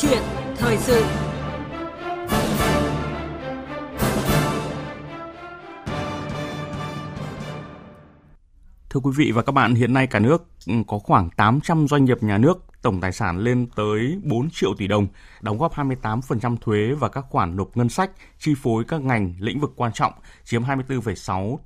chuyện thời sự. Thưa quý vị và các bạn, hiện nay cả nước ừ, có khoảng 800 doanh nghiệp nhà nước, tổng tài sản lên tới 4 triệu tỷ đồng, đóng góp 28% thuế và các khoản nộp ngân sách, chi phối các ngành, lĩnh vực quan trọng, chiếm 24,6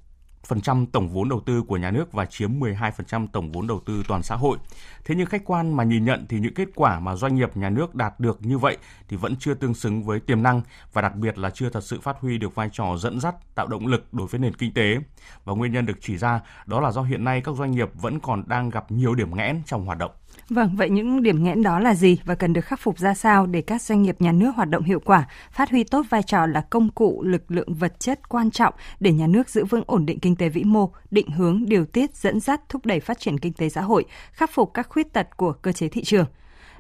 phần tổng vốn đầu tư của nhà nước và chiếm 12% tổng vốn đầu tư toàn xã hội. Thế nhưng khách quan mà nhìn nhận thì những kết quả mà doanh nghiệp nhà nước đạt được như vậy thì vẫn chưa tương xứng với tiềm năng và đặc biệt là chưa thật sự phát huy được vai trò dẫn dắt, tạo động lực đối với nền kinh tế. Và nguyên nhân được chỉ ra đó là do hiện nay các doanh nghiệp vẫn còn đang gặp nhiều điểm nghẽn trong hoạt động. Vâng, vậy những điểm nghẽn đó là gì và cần được khắc phục ra sao để các doanh nghiệp nhà nước hoạt động hiệu quả, phát huy tốt vai trò là công cụ lực lượng vật chất quan trọng để nhà nước giữ vững ổn định kinh tế vĩ mô, định hướng, điều tiết, dẫn dắt, thúc đẩy phát triển kinh tế xã hội, khắc phục các khuyết tật của cơ chế thị trường.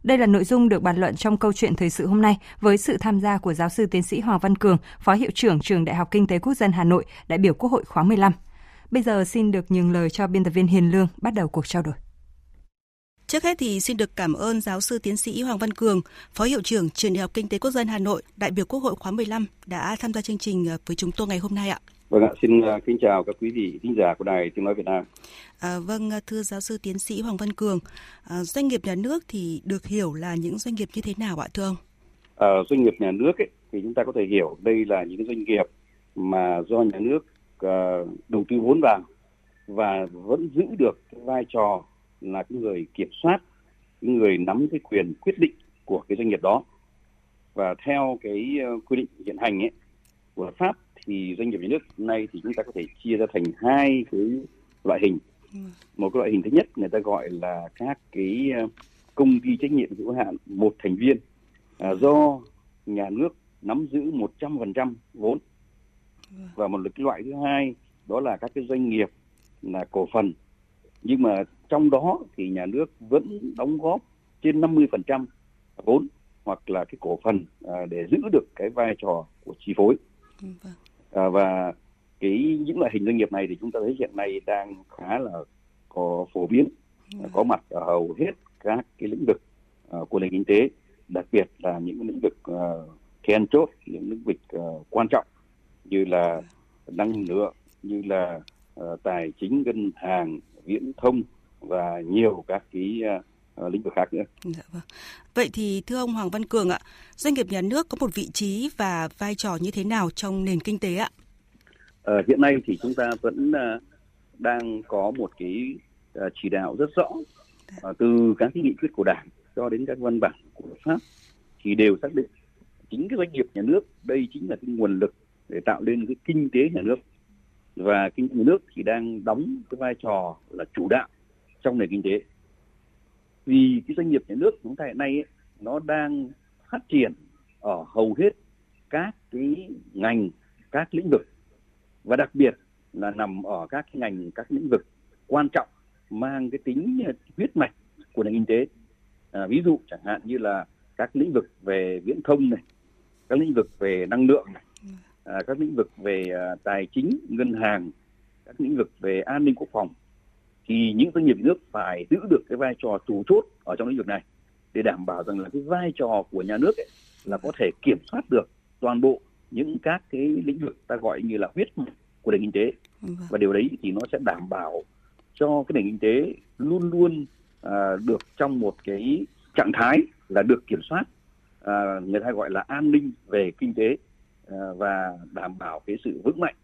Đây là nội dung được bàn luận trong câu chuyện thời sự hôm nay với sự tham gia của giáo sư tiến sĩ Hoàng Văn Cường, Phó Hiệu trưởng Trường Đại học Kinh tế Quốc dân Hà Nội, đại biểu Quốc hội khóa 15. Bây giờ xin được nhường lời cho biên tập viên Hiền Lương bắt đầu cuộc trao đổi. Trước hết thì xin được cảm ơn giáo sư tiến sĩ Hoàng Văn Cường, Phó Hiệu trưởng Trường Đại học Kinh tế Quốc dân Hà Nội, đại biểu Quốc hội khóa 15 đã tham gia chương trình ờ, với chúng tôi ngày hôm nay ạ. Vâng ạ, xin ờ, kính chào các quý vị thính giả của Đài Tiếng Nói Việt Nam. À, vâng, thưa giáo sư tiến sĩ Hoàng Văn Cường, à, doanh nghiệp nhà nước thì được hiểu là những doanh nghiệp như thế nào ạ thưa ông? À, doanh nghiệp nhà nước ấy, thì chúng ta có thể hiểu đây là những doanh nghiệp mà do nhà nước uh, đầu tư vốn vào và vẫn giữ được cái vai trò là cái người kiểm soát cái người nắm cái quyền quyết định của cái doanh nghiệp đó. Và theo cái ờ, quy định hiện hành ấy của pháp thì doanh nghiệp nhà nước nay thì chúng ta có thể chia ra thành hai cái loại hình. Một cái loại hình thứ nhất người ta gọi là các cái ờ, công ty trách nhiệm hữu hạn một thành viên. À, do nhà nước nắm giữ 100% vốn. Và một cái loại thứ hai đó là các cái doanh nghiệp là cổ phần. Nhưng mà trong đó thì nhà nước vẫn đóng góp trên 50% vốn hoặc là cái cổ phần à, để giữ được cái vai trò của chi phối ừ, vâng. à, và cái những loại hình doanh nghiệp này thì chúng ta thấy hiện nay đang khá là có phổ biến vâng. có mặt ở hầu hết các cái lĩnh vực uh, của nền kinh tế đặc biệt là những lĩnh vực uh, then chốt những lĩnh vực quan trọng như là năng lượng như là tài chính ngân hàng viễn thông và nhiều các cái uh, lĩnh vực khác nữa. Dạ vâng. Vậy thì thưa ông Hoàng Văn Cường ạ, doanh nghiệp nhà nước có một vị trí và vai trò như thế nào trong nền kinh tế ạ? À, hiện nay thì chúng ta vẫn đang có một cái chỉ đạo rất rõ uh, từ các cái nghị quyết của Đảng cho đến các văn bản của pháp thì đều xác định chính cái doanh nghiệp nhà nước đây chính là cái nguồn lực để tạo lên cái kinh tế nhà nước và kinh tế nhà nước thì đang đóng cái vai trò là chủ đạo trong nền kinh tế. Vì cái doanh nghiệp nhà nước chúng ta hiện nay ấy, nó đang phát triển ở hầu hết các cái ngành các lĩnh vực. Và đặc biệt là nằm ở các cái ngành các lĩnh vực quan trọng mang cái tính huyết mạch của nền kinh tế. À, ví dụ chẳng hạn như là các lĩnh vực về viễn thông này các lĩnh vực về năng lượng này à, các lĩnh vực về à, tài chính ngân hàng các lĩnh vực về an ninh quốc phòng thì những doanh nghiệp nước phải giữ được cái vai trò chủ chốt ở trong lĩnh vực này để đảm bảo rằng là cái vai trò của nhà nước ấy, là có thể kiểm soát được toàn bộ những các cái lĩnh vực ta gọi như là huyết mạch của nền kinh tế vâng. và điều đấy thì nó sẽ đảm bảo cho cái nền kinh tế luôn luôn à, được trong một cái trạng thái là được kiểm soát à, người ta gọi là an ninh về kinh tế à, và đảm bảo cái sự vững mạnh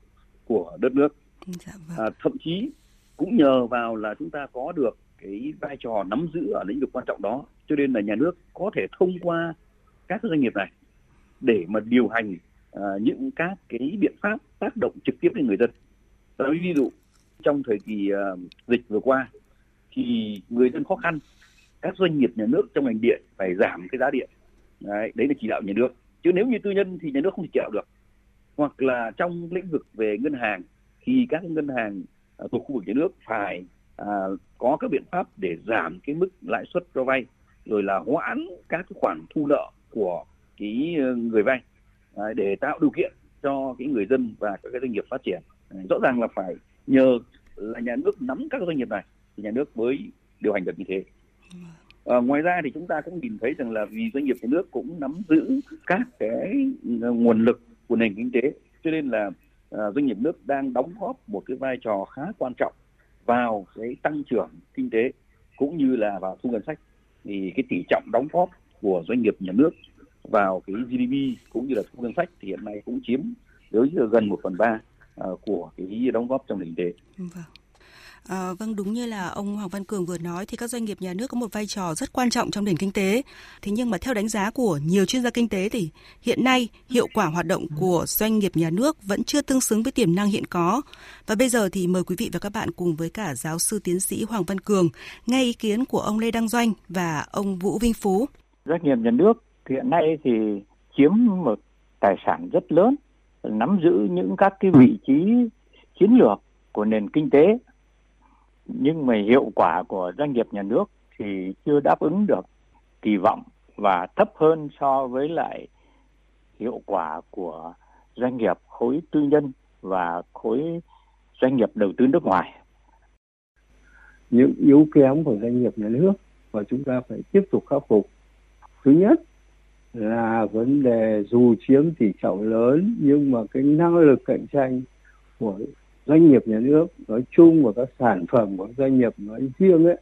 của đất nước dạ vâng. à, thậm chí cũng nhờ vào là chúng ta có được cái vai trò nắm giữ ở lĩnh vực quan trọng đó cho nên là nhà nước có thể thông qua các doanh nghiệp này để mà điều hành uh, những các cái biện pháp tác động trực tiếp đến người dân. Nói ví dụ trong thời kỳ uh, dịch vừa qua thì người dân khó khăn, các doanh nghiệp nhà nước trong ngành điện phải giảm cái giá điện. Đấy, đấy là chỉ đạo nhà nước. Chứ nếu như tư nhân thì nhà nước không thể chỉ đạo được. Hoặc là trong lĩnh vực về ngân hàng thì các ngân hàng thuộc khu vực nhà nước phải à, có các biện pháp để giảm cái mức lãi suất cho vay rồi là hoãn các cái khoản thu nợ của cái ờ, người vay à, để tạo điều kiện cho cái người dân và các cái doanh nghiệp phát triển. À, rõ ràng là phải nhờ là nhà nước nắm các doanh nghiệp này thì nhà nước mới điều hành được như thế. À, ngoài ra thì chúng ta cũng nhìn thấy rằng là vì doanh nghiệp nhà nước cũng nắm giữ các cái ừ, nguồn lực của nền kinh tế cho nên là Ờ, doanh nghiệp nước đang đóng góp một cái vai trò khá quan trọng vào cái tăng trưởng kinh tế cũng như là vào thu ngân sách thì cái tỷ trọng đóng góp của doanh nghiệp nhà nước vào cái GDP cũng như là thu ngân sách thì hiện nay cũng chiếm tới gần một phần ba ờ, của cái đóng góp trong nền kinh tế. Vâng. À, vâng đúng như là ông Hoàng Văn Cường vừa nói thì các doanh nghiệp nhà nước có một vai trò rất quan trọng trong nền kinh tế. Thế nhưng mà theo đánh giá của nhiều chuyên gia kinh tế thì hiện nay hiệu quả hoạt động của doanh nghiệp nhà nước vẫn chưa tương xứng với tiềm năng hiện có. Và bây giờ thì mời quý vị và các bạn cùng với cả giáo sư tiến sĩ Hoàng Văn Cường nghe ý kiến của ông Lê Đăng Doanh và ông Vũ Vinh Phú. Doanh nghiệp nhà nước hiện nay thì chiếm một tài sản rất lớn, nắm giữ những các cái vị trí chiến lược của nền kinh tế nhưng mà hiệu quả của doanh nghiệp nhà nước thì chưa đáp ứng được kỳ vọng và thấp hơn so với lại hiệu quả của doanh nghiệp khối tư nhân và khối doanh nghiệp đầu tư nước ngoài. Những yếu kém của doanh nghiệp nhà nước và chúng ta phải tiếp tục khắc phục. Thứ nhất là vấn đề dù chiếm tỷ trọng lớn nhưng mà cái năng lực cạnh tranh của doanh nghiệp nhà nước nói chung và các sản phẩm của doanh nghiệp nói riêng ấy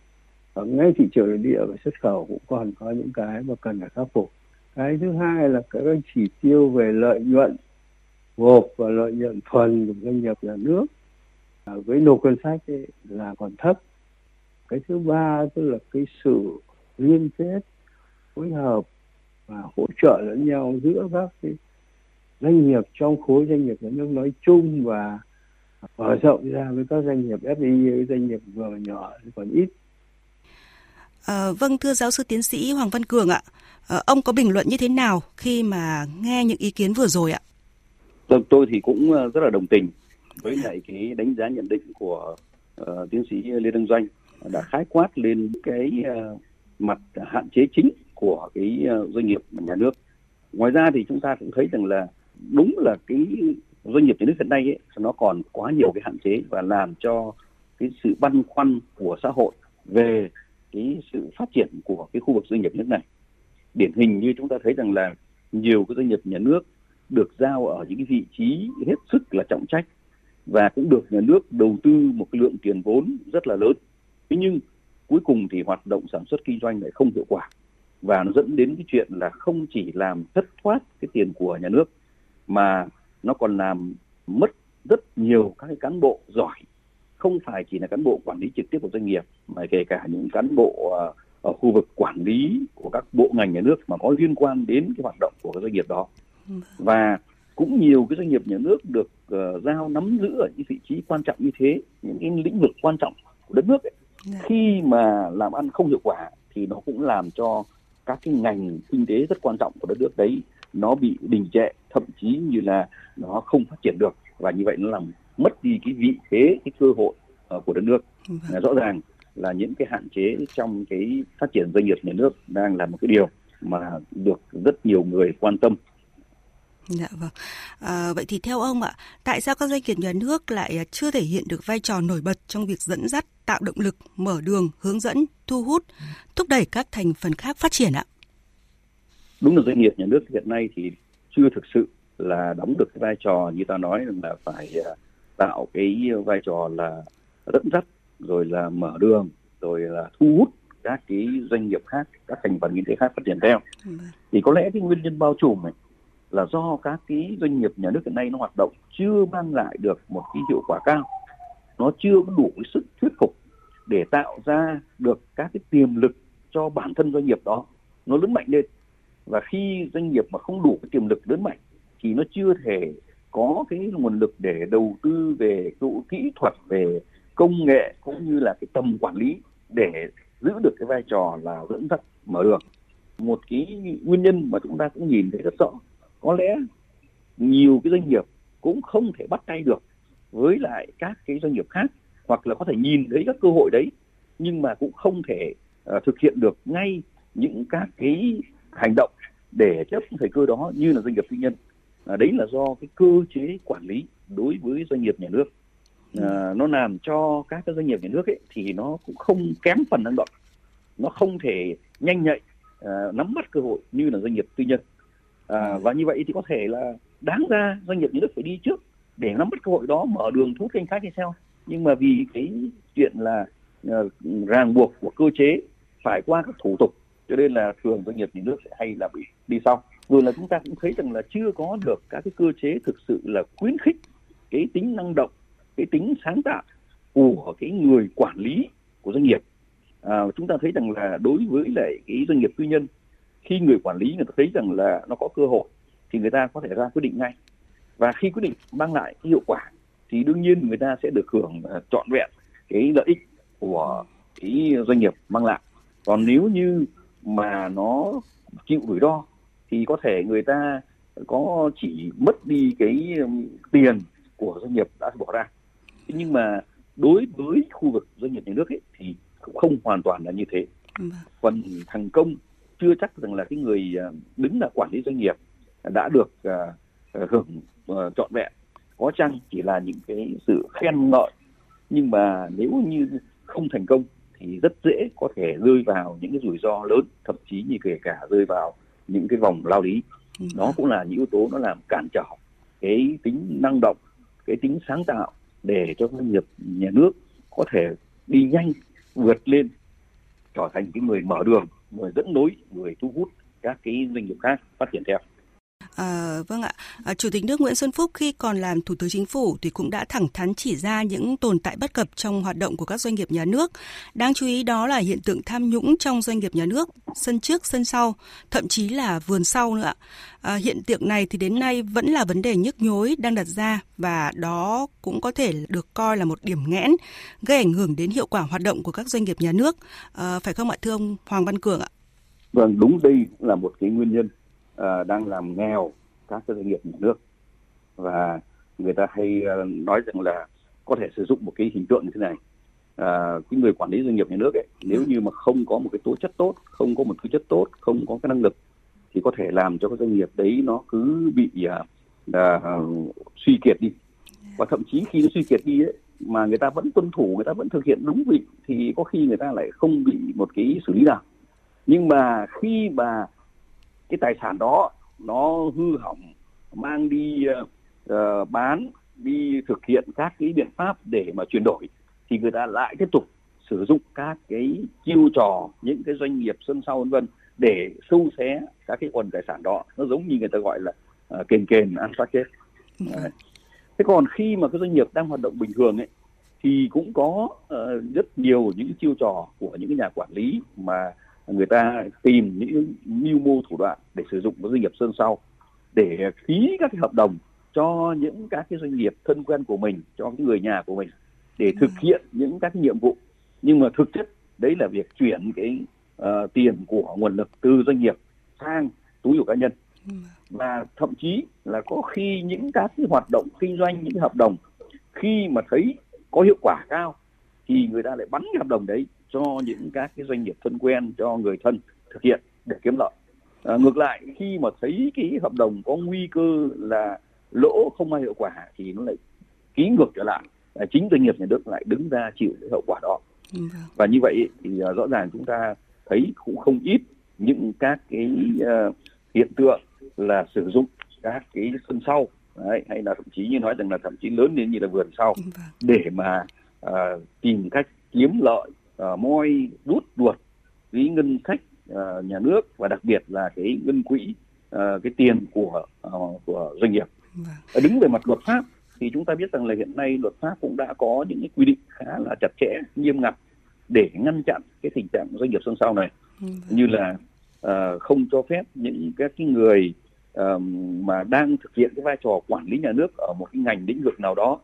ở ngay thị trường nội địa và xuất khẩu cũng còn có những cái mà cần phải khắc phục. Cái thứ hai là các chỉ tiêu về lợi nhuận gộp và lợi nhuận thuần của doanh nghiệp nhà nước à, với nộp ngân sách ấy, là còn thấp. Cái thứ ba tức là cái sự liên kết phối hợp và hỗ trợ lẫn nhau giữa các cái doanh nghiệp trong khối doanh nghiệp nhà nước nói chung và mở rộng ra với các doanh nghiệp FDI với doanh nghiệp vừa và nhỏ còn ít. À, vâng thưa giáo sư tiến sĩ Hoàng Văn Cường ạ, à, ông có bình luận như thế nào khi mà nghe những ý kiến vừa rồi ạ? Tôi, tôi thì cũng ờ, rất là đồng tình với lại cái đánh giá nhận định của uh, tiến sĩ Lê Đăng Doanh đã khái quát lên cái uh, mặt hạn chế chính của cái uh, doanh nghiệp nhà nước. Ngoài ra thì chúng ta cũng thấy rằng là đúng là cái doanh nghiệp nhà nước hiện nay ấy, nó còn quá nhiều cái hạn chế và làm cho cái sự băn khoăn của xã hội về cái sự phát triển của cái khu vực doanh nghiệp nước này. Điển hình như chúng ta thấy rằng là nhiều cái doanh nghiệp nhà nước được giao ở những cái vị trí hết sức là trọng trách và cũng được nhà nước đầu tư một cái lượng tiền vốn rất là lớn. Thế nhưng cuối cùng thì hoạt động sản xuất kinh doanh lại không hiệu quả và nó dẫn đến cái chuyện là không chỉ làm thất thoát cái tiền của nhà nước mà nó còn làm mất rất nhiều các cái cán bộ giỏi không phải chỉ là cán bộ quản lý trực tiếp của doanh nghiệp mà kể cả những cán bộ ờ, ở khu vực quản lý của các bộ ngành nhà nước mà có liên quan đến cái hoạt động của cái doanh nghiệp đó và cũng nhiều cái doanh nghiệp nhà nước được uh, giao nắm giữ ở những vị trí quan trọng như thế những cái lĩnh vực quan trọng của đất nước ấy. Dạ. khi mà làm ăn không hiệu quả thì nó cũng làm cho các cái ngành kinh tế rất quan trọng của đất nước đấy nó bị đình trệ thậm chí như là nó không phát triển được và như vậy nó làm mất đi cái vị thế cái cơ hội uh, của đất nước vâng. rõ ràng là những cái hạn chế trong cái phát triển doanh nghiệp nhà nước đang là một cái điều mà được rất nhiều người quan tâm Dạ vâng. À, vậy thì theo ông ạ, tại sao các doanh nghiệp nhà nước lại chưa thể hiện được vai trò nổi bật trong việc dẫn dắt, tạo động lực, mở đường, hướng dẫn, thu hút, thúc đẩy các thành phần khác phát triển ạ? Đúng là doanh nghiệp nhà nước hiện nay thì chưa thực sự là đóng được cái vai trò như ta nói là phải à, tạo cái vai trò là dẫn dắt rồi là mở đường rồi là thu hút các cái doanh nghiệp khác các thành phần kinh tế khác phát triển theo. Vâng. thì có lẽ cái nguyên nhân bao trùm này là do các cái doanh nghiệp nhà nước hiện nay nó hoạt động chưa mang lại được một cái hiệu quả cao. Nó chưa có đủ cái sức thuyết phục để tạo ra được các cái tiềm lực cho bản thân doanh nghiệp đó. Nó lớn mạnh lên và khi doanh nghiệp mà không đủ cái tiềm lực lớn mạnh thì nó chưa thể có cái nguồn lực để đầu tư về độ kỹ thuật về công nghệ cũng như là cái tầm quản lý để giữ được cái vai trò là dẫn dắt mở đường. Một cái nguyên nhân mà chúng ta cũng nhìn thấy rất rõ có lẽ nhiều cái doanh nghiệp cũng không thể bắt tay được với lại các cái doanh nghiệp khác hoặc là có thể nhìn thấy các cơ hội đấy nhưng mà cũng không thể uh, thực hiện được ngay những các cái hành động để chấp thời cơ đó như là doanh nghiệp tư nhân. À, đấy là do cái cơ chế quản lý đối với doanh nghiệp nhà nước. À, nó làm cho các cái doanh nghiệp nhà nước ấy thì nó cũng không kém phần năng động. Nó không thể nhanh nhạy uh, nắm bắt cơ hội như là doanh nghiệp tư nhân. Uh, và như vậy thì có thể là đáng ra doanh nghiệp nhà nước phải đi trước để nắm bắt cơ hội đó mở đường thu hút kênh khác hay sao. Nhưng mà vì cái chuyện là uh, ràng buộc của cơ chế phải qua các thủ tục cho nên là thường doanh nghiệp nhà nước sẽ hay là bị đi sau. Rồi là chúng ta cũng thấy rằng là chưa có được các cái cơ chế thực sự là khuyến khích cái tính năng động cái tính sáng tạo của cái người quản lý của doanh nghiệp. À, chúng ta thấy rằng là đối với lại cái doanh nghiệp tư nhân khi người quản lý người ta thấy rằng là nó có cơ hội thì người ta có thể ra quyết định ngay. Và khi quyết định mang lại cái hiệu quả thì đương nhiên người ta sẽ được hưởng à, trọn vẹn cái lợi ích của cái doanh nghiệp mang lại. Còn nếu như mà nó chịu rủi ro thì có thể người ta có chỉ mất đi cái tiền của doanh nghiệp đã bỏ ra. Nhưng mà đối với khu vực doanh nghiệp nhà nước ấy, thì cũng không hoàn toàn là như thế. Vâng. còn thành công chưa chắc rằng là cái người à, đứng là quản lý doanh nghiệp đã được uh, hưởng uh, trọn vẹn. Có chăng chỉ là những cái sự khen ngợi nhưng mà nếu như không thành công thì rất dễ có thể rơi vào những cái rủi ro lớn thậm chí như kể cả rơi vào những cái vòng lao lý. Nó cũng là những yếu tố nó làm cản trở cái tính năng động cái tính sáng tạo để cho doanh nghiệp nhà nước có thể đi nhanh vượt lên trở thành cái người mở đường người dẫn lối người thu hút các cái doanh nghiệp khác phát triển theo À, vâng ạ, à, Chủ tịch nước Nguyễn Xuân Phúc khi còn làm Thủ tướng Chính phủ thì cũng đã thẳng thắn chỉ ra những tồn tại bất cập trong hoạt động của các doanh nghiệp nhà nước. Đáng chú ý đó là hiện tượng tham nhũng trong doanh nghiệp nhà nước, sân trước, sân sau, thậm chí là vườn sau nữa. À, hiện tượng này thì đến nay vẫn là vấn đề nhức nhối đang đặt ra và đó cũng có thể được coi là một điểm nghẽn gây ảnh hưởng đến hiệu quả hoạt động của các doanh nghiệp nhà nước. À, phải không ạ thưa ông Hoàng Văn Cường ạ? Vâng, đúng đây là một cái nguyên nhân uh, đang làm nghèo các cái doanh nghiệp nhà nước. Và người ta hay uh, nói rằng là có thể sử dụng một cái hình tượng như thế này. Uh, cái người quản lý doanh nghiệp nhà nước ấy nếu như mà không có một cái tố chất tốt không có một cái chất tốt không có cái năng lực thì có thể làm cho cái doanh nghiệp đấy nó cứ bị uh, uh, suy kiệt đi. Và thậm chí khi nó suy kiệt đi ấy, mà người ta vẫn tuân thủ người ta vẫn thực hiện đúng vị thì có khi người ta lại không bị một cái xử lý nào. Nhưng mà khi mà cái tài sản đó nó hư hỏng mang đi uh, bán đi thực hiện các cái biện pháp để mà chuyển đổi thì người ta lại tiếp tục sử dụng các cái chiêu trò những cái doanh nghiệp sân sau vân vân để sâu xé các cái quần tài sản đó. Nó giống như người ta gọi là uh, kền kền ăn xác chết. Thế còn khi mà cái doanh nghiệp đang hoạt động bình thường ấy thì cũng có uh, rất nhiều những chiêu trò của những nhà quản lý mà người ta tìm những mưu mô thủ đoạn để sử dụng cái doanh nghiệp sơn sau để ký các cái hợp đồng cho những các cái doanh nghiệp thân quen của mình cho cái người nhà của mình để thực hiện những các cái nhiệm vụ. Nhưng mà thực chất đấy là việc chuyển cái uh, tiền của nguồn lực từ doanh nghiệp sang túi của cá nhân. Và thậm chí là có khi những các cái hoạt động kinh doanh những hợp đồng khi mà thấy có hiệu quả cao thì người ta lại bắn cái hợp đồng đấy cho những các cái doanh nghiệp thân quen cho người thân thực hiện để kiếm lợi à, ngược lại khi mà thấy cái hợp đồng có nguy cơ là lỗ không ai hiệu quả thì nó lại ký ngược trở lại à, chính doanh nghiệp nhà nước lại đứng ra chịu cái hậu quả đó vâng. và như vậy thì uh, rõ ràng chúng ta thấy cũng không ít những các cái uh, hiện tượng là sử dụng các cái sân sau đấy, hay là thậm chí như nói rằng là thậm chí lớn đến như là vườn sau vâng. để mà uh, tìm cách kiếm lợi uh, moi rút ruột cái ngân sách uh, nhà nước và đặc biệt là cái ngân quỹ uh, cái tiền của uh, của doanh nghiệp vâng. đứng về mặt luật pháp thì chúng ta biết rằng là hiện nay luật pháp cũng đã có những cái quy định khá là chặt chẽ nghiêm ngặt để ngăn chặn cái tình trạng doanh nghiệp sân sau này vâng. như là uh, không cho phép những các cái người uh, mà đang thực hiện cái vai trò quản lý nhà nước ở một cái ngành lĩnh vực nào đó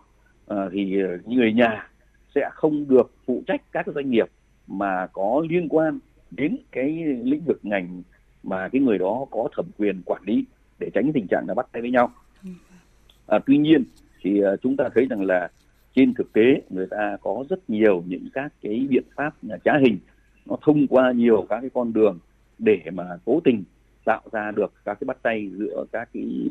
uh, thì người nhà sẽ không được phụ trách các doanh nghiệp mà có liên quan đến cái lĩnh vực ngành mà cái người đó có thẩm quyền quản lý để tránh tình trạng là bắt tay với nhau. À, tuy nhiên thì à, chúng ta thấy rằng là trên thực tế người ta có rất nhiều những các cái biện pháp trá hình nó thông qua nhiều các cái con đường để mà cố tình tạo ra được các cái bắt tay giữa các cái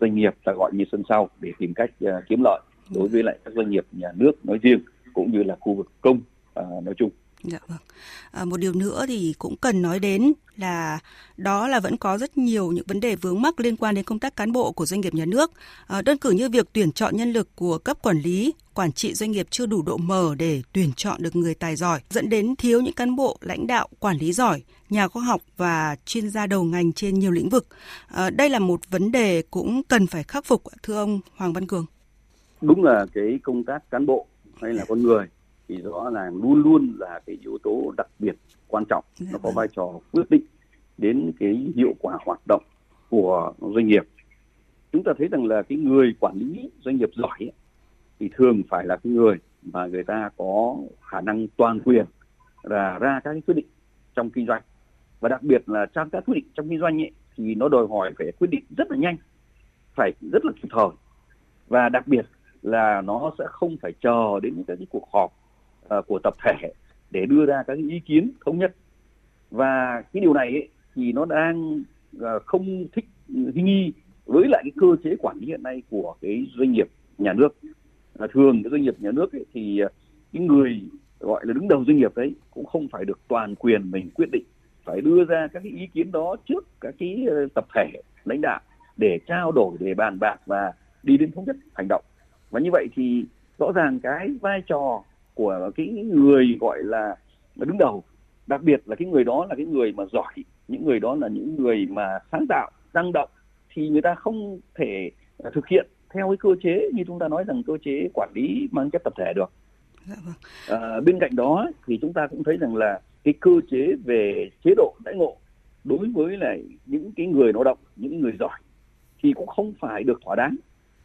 doanh nghiệp ta gọi như sân sau để tìm cách à, kiếm lợi đối với lại các doanh nghiệp nhà nước nói riêng cũng như là khu vực công uh, nói chung. Dạ vâng. À, một điều nữa thì cũng cần nói đến là đó là vẫn có rất nhiều những vấn đề vướng mắc liên quan đến công tác cán bộ của doanh nghiệp nhà nước. À, đơn cử như việc tuyển chọn nhân lực của cấp quản lý, quản trị doanh nghiệp chưa đủ độ mở để tuyển chọn được người tài giỏi, dẫn đến thiếu những cán bộ lãnh đạo quản lý giỏi, nhà khoa học và chuyên gia đầu ngành trên nhiều lĩnh vực. À, đây là một vấn đề cũng cần phải khắc phục, thưa ông Hoàng Văn Cường. Đúng là cái công tác cán bộ hay là con người thì rõ là luôn luôn là cái yếu tố đặc biệt quan trọng. Dạ nó có vâng. vai trò quyết định đến cái hiệu quả hoạt động của doanh nghiệp. Chúng ta thấy rằng là cái người quản lý doanh nghiệp giỏi ấy, thì thường phải là cái người mà người ta có khả năng toàn quyền là ra các cái quyết định trong kinh doanh. Và đặc biệt là trong các quyết định trong kinh doanh ấy, thì nó đòi hỏi phải quyết định rất là nhanh phải rất là kịp thời. Và đặc biệt là nó sẽ không phải chờ đến những cái cuộc họp uh, của tập thể để đưa ra các ý kiến thống nhất. Và cái điều này ấy, thì nó đang uh, không thích nghi với lại cái cơ chế quản lý hiện nay của cái doanh nghiệp nhà nước. Uh, thường cái doanh nghiệp nhà nước ấy, thì cái người gọi là đứng đầu doanh nghiệp đấy cũng không phải được toàn quyền mình quyết định phải đưa ra các cái ý kiến đó trước các cái tập thể lãnh đạo để trao đổi để bàn bạc và đi đến thống nhất hành động và như vậy thì rõ ràng cái vai trò của cái người gọi là đứng đầu đặc biệt là cái người đó là cái người mà giỏi những người đó là những người mà sáng tạo năng động thì người ta không thể à, thực hiện theo cái cơ chế như chúng ta nói rằng cơ chế quản lý mang chất tập thể được dạ vâng. à, bên cạnh đó thì chúng ta cũng thấy rằng là cái cơ chế về chế độ đãi ngộ đối với lại những cái người lao động những người giỏi thì cũng không phải được thỏa đáng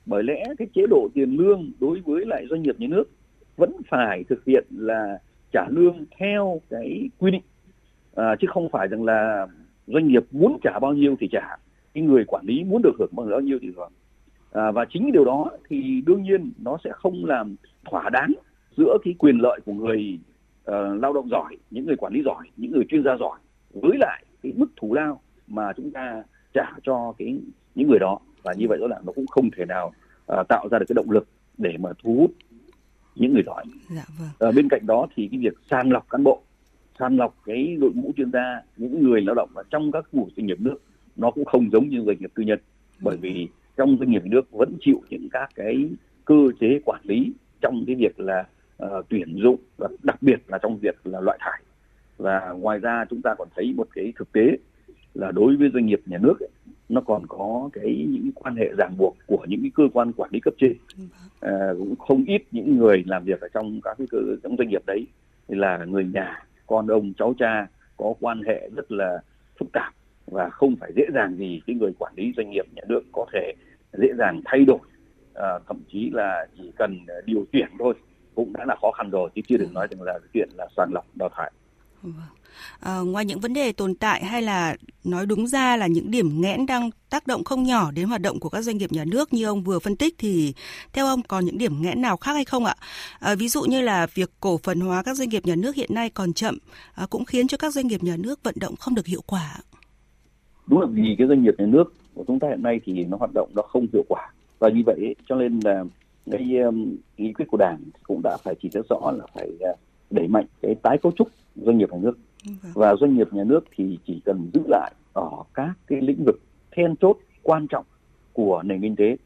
bởi lẽ cái chế độ tiền lương đối với lại doanh nghiệp nhà nước vẫn phải thực hiện là trả lương theo cái quy định. À, chứ không phải rằng là doanh nghiệp muốn trả bao nhiêu thì trả cái người quản lý muốn được hưởng bao nhiêu thì hưởng. À, và chính điều đó thì đương nhiên nó sẽ không làm thỏa đáng giữa cái quyền lợi của người uh, lao động giỏi những người quản lý giỏi những người chuyên gia giỏi với lại cái mức thù lao mà chúng ta trả cho cái những người đó và như vậy đó là nó cũng không thể nào uh, tạo ra được cái động lực để mà thu hút những người giỏi. Dạ, vâng. à, bên cạnh đó thì cái việc sàng lọc cán bộ, sàng lọc cái đội ngũ chuyên gia, những người lao động ở trong các khu doanh nghiệp nước nó cũng không giống như doanh nghiệp tư nhân, bởi vì trong doanh nghiệp nước vẫn chịu những các cái cơ chế quản lý trong cái việc là uh, tuyển dụng và đặc biệt là trong việc là loại thải và ngoài ra chúng ta còn thấy một cái thực tế là đối với doanh nghiệp nhà nước ấy, nó còn có cái những quan hệ ràng buộc của những cái cơ quan quản lý cấp trên. À, cũng không ít những người làm việc ở trong các cái cơ trong doanh nghiệp đấy là người nhà con ông cháu cha có quan hệ rất là phức tạp và không phải dễ dàng gì cái người quản lý doanh nghiệp nhà nước có thể dễ dàng thay đổi. À, thậm chí là chỉ cần điều chuyển thôi cũng đã là khó khăn rồi chứ chưa đừng nói rằng là chuyện là sàng lọc đào thải. À, ngoài những vấn đề tồn tại hay là nói đúng ra là những điểm nghẽn đang tác động không nhỏ đến hoạt động của các doanh nghiệp nhà nước như ông vừa phân tích thì theo ông còn những điểm nghẽn nào khác hay không ạ? À, ví dụ như là việc cổ phần hóa các doanh nghiệp nhà nước hiện nay còn chậm à, cũng khiến cho các doanh nghiệp nhà nước vận động không được hiệu quả. Đúng là vì cái doanh nghiệp nhà nước của chúng ta hiện nay thì nó hoạt động nó không hiệu quả và như vậy cho nên là cái nghị quyết của đảng cũng đã phải chỉ rất rõ là phải à, đẩy mạnh cái tái cấu trúc doanh nghiệp nhà nước và doanh nghiệp nhà nước thì chỉ cần giữ lại ở các cái lĩnh vực then chốt quan trọng của nền kinh tế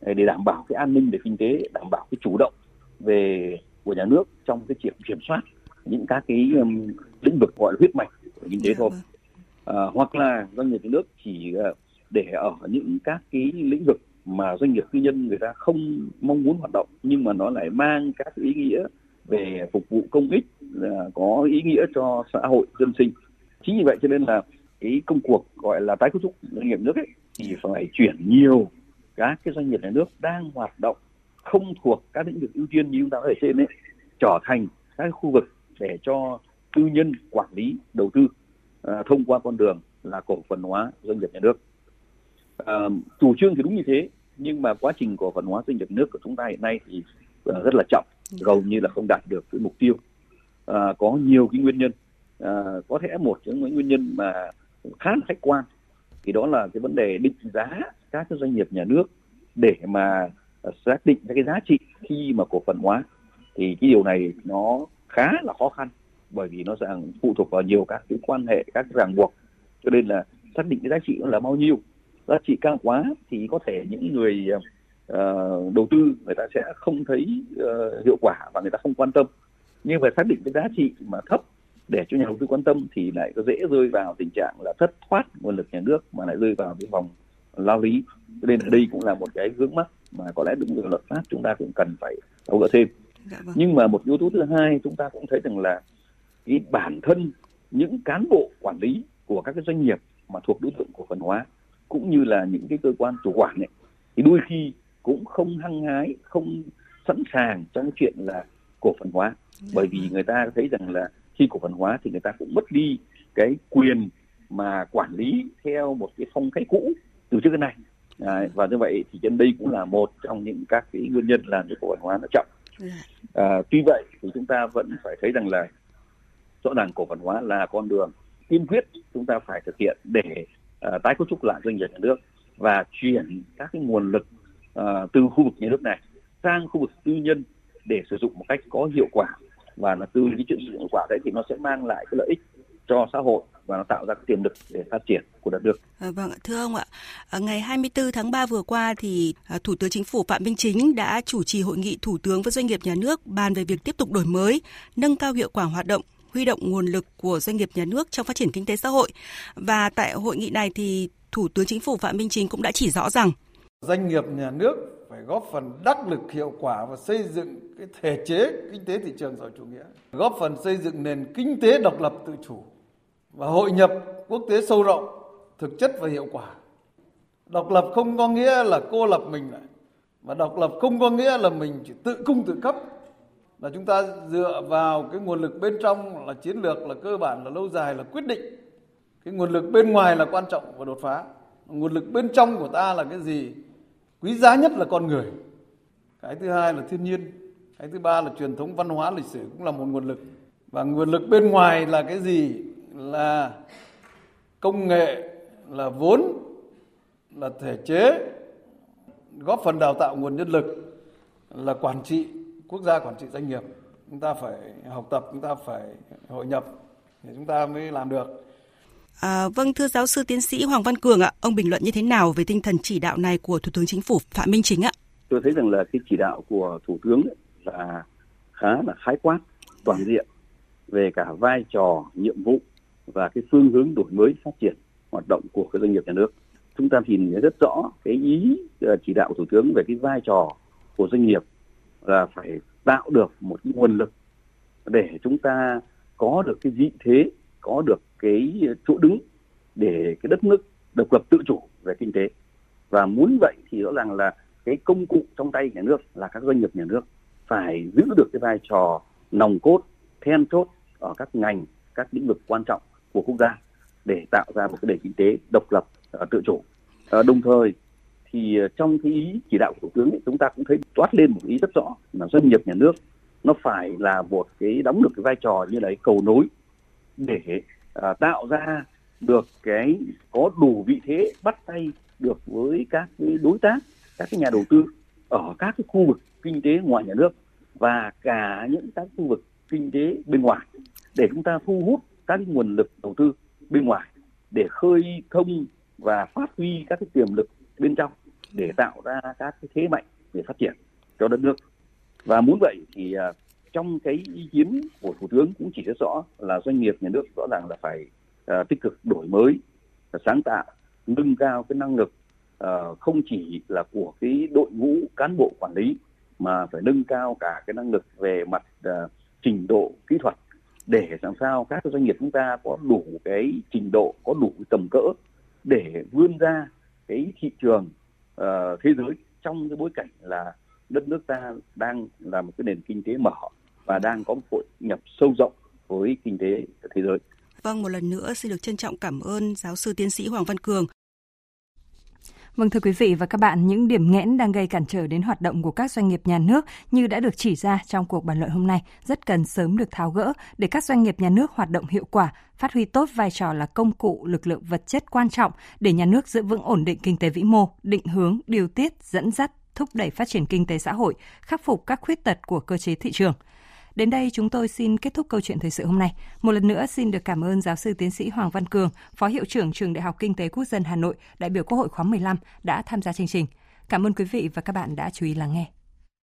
để đảm bảo cái an ninh về kinh tế đảm bảo cái chủ động về của nhà nước trong cái chuyện kiểm soát những các cái um, lĩnh vực gọi là huyết mạch của kinh tế dạ thôi vâng. à, hoặc là doanh nghiệp nhà nước chỉ uh, để ở những các cái lĩnh vực mà doanh nghiệp tư nhân người ta không mong muốn hoạt động nhưng mà nó lại mang các ý nghĩa về phục vụ công ích à, có ý nghĩa cho xã hội dân sinh. Chính vì vậy cho nên là cái công cuộc gọi là tái cấu trúc doanh nghiệp nước ấy thì phải chuyển nhiều các cái doanh nghiệp nhà nước đang hoạt động không thuộc các lĩnh vực ưu tiên như chúng ta ở trên ấy trở thành các khu vực để cho tư nhân quản lý đầu tư à, thông qua con đường là cổ phần hóa doanh nghiệp nhà nước. À, chủ trương thì đúng như thế nhưng mà quá trình cổ phần hóa doanh nghiệp nước của chúng ta hiện nay thì rất là chậm gần như là không đạt được cái mục tiêu. À, có nhiều cái nguyên nhân. À, có thể một trong những nguyên nhân mà khá là khách quan thì đó là cái vấn đề định giá các cái doanh nghiệp nhà nước để mà xác định cái giá trị khi mà cổ phần hóa. Thì cái điều này nó khá là khó khăn bởi vì nó sẽ phụ thuộc vào nhiều các cái quan hệ các ràng buộc. Cho nên là xác định cái giá trị nó là bao nhiêu giá trị cao quá thì có thể những người uh, đầu tư người ta sẽ không thấy uh, hiệu quả và người ta không quan tâm. Nhưng phải xác định cái giá trị mà thấp để cho nhà đầu tư quan tâm thì lại có dễ rơi vào tình trạng là thất thoát nguồn lực nhà nước mà lại rơi vào cái vòng lao lý. Cho nên ở đây cũng là một cái vướng mắc mà có lẽ đúng với luật pháp chúng ta cũng cần phải thấu gỡ thêm. Dạ vâng. nhưng mà một yếu tố thứ hai chúng ta cũng thấy rằng là cái bản thân những cán bộ quản lý của các cái doanh nghiệp mà thuộc đối tượng cổ phần hóa cũng như là những cái cơ quan chủ quản này thì đôi khi cũng không hăng hái không sẵn sàng trong chuyện là cổ phần hóa. Bởi vì người ta thấy rằng là khi cổ phần hóa thì người ta cũng mất đi cái quyền mà quản lý theo một cái phong cách cũ từ trước đến nay. À, và như vậy thì trên đây cũng là một trong những các cái nguyên nhân làm cho cổ phần hóa nó chậm. À, tuy vậy thì chúng ta vẫn phải thấy rằng là rõ ràng cổ phần hóa là con đường tiên quyết chúng ta phải thực hiện để uh, tái cấu trúc lại doanh nghiệp nhà nước và chuyển các cái nguồn lực uh, từ khu vực nhà nước này sang khu vực tư nhân để sử dụng một cách có hiệu quả và là từ cái chuyện sử dụng hiệu quả đấy thì nó sẽ mang lại cái lợi ích cho xã hội và nó tạo ra cái tiềm lực để phát triển của đất nước. À, vâng thưa ông ạ, à, ngày 24 tháng 3 vừa qua thì à, Thủ tướng Chính phủ Phạm Minh Chính đã chủ trì hội nghị Thủ tướng với doanh nghiệp nhà nước bàn về việc tiếp tục đổi mới, nâng cao hiệu quả hoạt động huy động nguồn lực của doanh nghiệp nhà nước trong phát triển kinh tế xã hội. Và tại hội nghị này thì Thủ tướng Chính phủ Phạm Minh Chính cũng đã chỉ rõ rằng doanh nghiệp nhà nước phải góp phần đắc lực hiệu quả và xây dựng cái thể chế kinh tế thị trường xã hội chủ nghĩa, góp phần xây dựng nền kinh tế độc lập tự chủ và hội nhập quốc tế sâu rộng, thực chất và hiệu quả. Độc lập không có nghĩa là cô lập mình lại, và độc lập không có nghĩa là mình chỉ tự cung tự cấp. Là chúng ta dựa vào cái nguồn lực bên trong là chiến lược là cơ bản là lâu dài là quyết định. Cái nguồn lực bên ngoài là quan trọng và đột phá. Nguồn lực bên trong của ta là cái gì? Quý giá nhất là con người. Cái thứ hai là thiên nhiên. Cái thứ ba là truyền thống văn hóa, lịch sử cũng là một nguồn lực. Và nguồn lực bên ngoài là cái gì? Là công nghệ, là vốn, là thể chế, góp phần đào tạo nguồn nhân lực, là quản trị, quốc gia quản trị doanh nghiệp. Chúng ta phải học tập, chúng ta phải hội nhập thì chúng ta mới làm được. À, vâng thưa giáo sư tiến sĩ Hoàng Văn Cường ạ, ông bình luận như thế nào về tinh thần chỉ đạo này của Thủ tướng Chính phủ Phạm Minh Chính ạ? Tôi thấy rằng là cái chỉ đạo của Thủ tướng là khá là khái quát, toàn diện về cả vai trò, nhiệm vụ và cái phương hướng đổi mới phát triển hoạt động của cái doanh nghiệp nhà nước. Chúng ta nhìn rất rõ cái ý ờ, chỉ đạo của Thủ tướng về cái vai trò của doanh nghiệp là phải tạo được một nguồn lực để chúng ta có được cái vị thế có được cái chỗ đứng để cái đất nước độc lập tự chủ về kinh tế. Và muốn vậy thì rõ ràng là cái công cụ trong tay nhà nước là các doanh nghiệp nhà nước phải giữ được cái vai trò nòng cốt then chốt ở các ngành các lĩnh vực quan trọng của quốc gia để tạo ra một cái nền kinh tế độc lập ờ, tự chủ. Ờ, đồng thời thì ờ, trong cái ý chỉ đạo của thủ tướng ấy, chúng ta cũng thấy toát lên một ý rất rõ là doanh nghiệp nhà nước nó phải là một cái đóng được cái vai trò như là cái cầu nối để à, tạo ra được cái có đủ vị thế bắt tay được với các cái đối tác các cái nhà đầu tư ở các cái khu vực kinh tế ngoài nhà nước và cả những các khu vực kinh tế bên ngoài để chúng ta thu hút các cái nguồn lực đầu tư bên ngoài để khơi thông và phát huy các cái tiềm lực bên trong để tạo ra các cái thế mạnh để phát triển cho đất nước. Và muốn vậy thì à, trong cái ý kiến của thủ tướng cũng chỉ rất rõ là doanh nghiệp nhà nước rõ ràng là phải uh, tích cực đổi mới sáng tạo nâng cao cái năng lực uh, không chỉ là của cái đội ngũ cán bộ quản lý mà phải nâng cao cả cái năng lực về mặt uh, trình độ kỹ thuật để làm sao các doanh nghiệp chúng ta có đủ cái trình độ có đủ tầm cỡ để vươn ra cái thị trường uh, thế giới trong cái bối cảnh là đất nước ta đang là một cái nền kinh tế mở và đang có một hội nhập sâu rộng với kinh tế thế giới. Vâng, một lần nữa xin được trân trọng cảm ơn giáo sư tiến sĩ Hoàng Văn Cường Vâng thưa quý vị và các bạn, những điểm nghẽn đang gây cản trở đến hoạt động của các doanh nghiệp nhà nước như đã được chỉ ra trong cuộc bàn luận hôm nay rất cần sớm được tháo gỡ để các doanh nghiệp nhà nước hoạt động hiệu quả, phát huy tốt vai trò là công cụ lực lượng vật chất quan trọng để nhà nước giữ vững ổn định kinh tế vĩ mô, định hướng, điều tiết, dẫn dắt, thúc đẩy phát triển kinh tế xã hội, khắc phục các khuyết tật của cơ chế thị trường. Đến đây chúng tôi xin kết thúc câu chuyện thời sự hôm nay. Một lần nữa xin được cảm ơn giáo sư tiến sĩ Hoàng Văn Cường, Phó Hiệu trưởng Trường Đại học Kinh tế Quốc dân Hà Nội, đại biểu Quốc hội khóa 15 đã tham gia chương trình. Cảm ơn quý vị và các bạn đã chú ý lắng nghe.